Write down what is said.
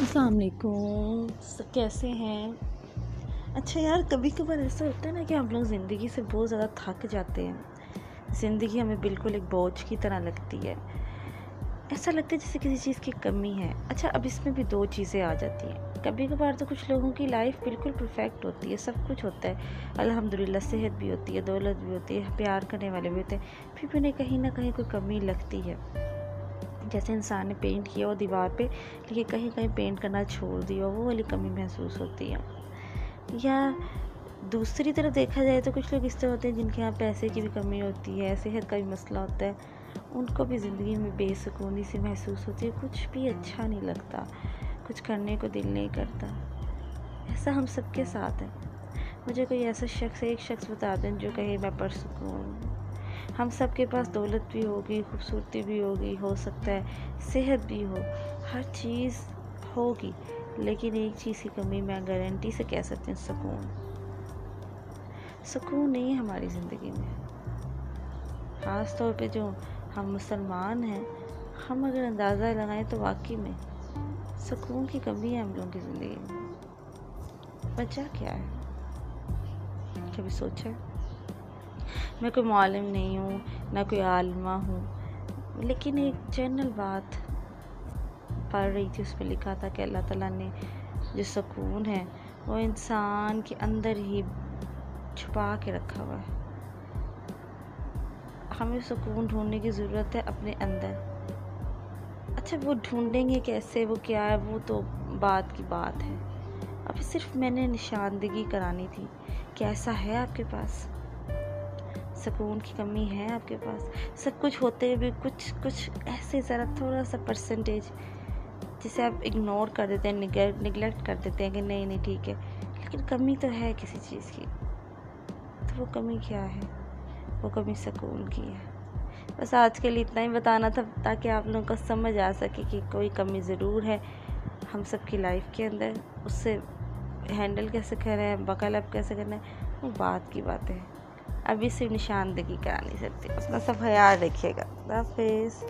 السلام علیکم۔ کیسے ہیں؟ اچھا یار، کبھی کبھار ایسا ہوتا ہے نا کہ ہم لوگ زندگی سے بہت زیادہ تھک جاتے ہیں۔ زندگی ہمیں بالکل ایک بوجھ کی طرح لگتی ہے۔ ایسا لگتا ہے جیسے کسی چیز کی کمی ہے۔ اچھا اب اس میں بھی دو چیزیں آ جاتی ہیں۔ کبھی کبھار تو کچھ لوگوں کی لائف بالکل پرفیکٹ ہوتی ہے، سب کچھ ہوتا ہے۔ الحمد للہ صحت بھی ہوتی ہے، دولت بھی ہوتی ہے، پیار کرنے والے بھی ہوتے ہیں۔ پھر بھی انہیں کہیں نہ کہیں کوئی کمی لگتی ہے۔ جیسے انسان نے پینٹ کیا ہو دیوار پہ، لیکن کہیں کہیں پینٹ کرنا چھوڑ دیا وہ والی کمی محسوس ہوتی ہے۔ یا دوسری طرف دیکھا جائے تو کچھ لوگ اس طرح ہوتے ہیں جن کے یہاں پیسے کی بھی کمی ہوتی ہے، صحت کا بھی مسئلہ ہوتا ہے۔ ان کو بھی زندگی میں بے سکونی سی محسوس ہوتی ہے، کچھ بھی اچھا نہیں لگتا، کچھ کرنے کو دل نہیں کرتا۔ ایسا ہم سب کے ساتھ ہے۔ مجھے کوئی ایسا شخص، ایک شخص بتا دیں جو کہے میں پرسکون ہم سب کے پاس دولت بھی ہوگی، خوبصورتی بھی ہوگی، ہو سکتا ہے، صحت بھی ہو، ہر چیز ہوگی، لیکن ایک چیز کی کمی میں گارنٹی سے کہہ سکتے ہیں سکون۔ سکون نہیں ہے ہماری زندگی میں۔ خاص طور پہ جو ہم مسلمان ہیں، ہم اگر اندازہ لگائیں تو واقعی میں سکون کی کمی ہے ہم لوگوں کی زندگی میں۔ وجہ کیا ہے؟ کبھی سوچا میں کوئی معلم نہیں ہوں، نہ کوئی عالمہ ہوں۔ لیکن ایک جنرل بات پڑھ رہی تھی، اس پہ لکھا تھا کہ اللہ تعالیٰ نے جو سکون ہے، وہ انسان کے اندر ہی چھپا کے رکھا ہوا ہے۔ ہمیں سکون ڈھونڈنے کی ضرورت ہے اپنے اندر۔ اچھا وہ ڈھونڈیں گے کیسے؟ وہ کیا ہے؟ وہ تو بات کی بات ہے۔ ابھی صرف میں نے نشاندگی کرانی تھی کہ ایسا ہے آپ کے پاس؟ سکون کی کمی ہے آپ کے پاس۔ سب کچھ ہوتے بھی کچھ کچھ ایسے ذرا تھوڑا سا پرسنٹیج جسے آپ اگنور کر دیتے ہیں نگلیکٹ کر دیتے ہیں کہ نہیں نہیں ٹھیک ہے۔ لیکن کمی تو ہے کسی چیز کی۔ تو وہ کمی کیا ہے؟ وہ کمی سکون کی ہے۔ بس آج کے لیے اتنا ہی بتانا تھا تاکہ آپ لوگوں کو سمجھ آ سکے کہ کوئی کمی ضرور ہے ہم سب کی لائف کے اندر۔ اس سے ہینڈل کیسے کریں بکل اپ کیسے کرنا ہے؟ وہ بات کی بات ہے ابھی صرف نشاندگی کرا نہیں سکتی اپنا سب خیال رکھیے گا۔ اللہ حافظ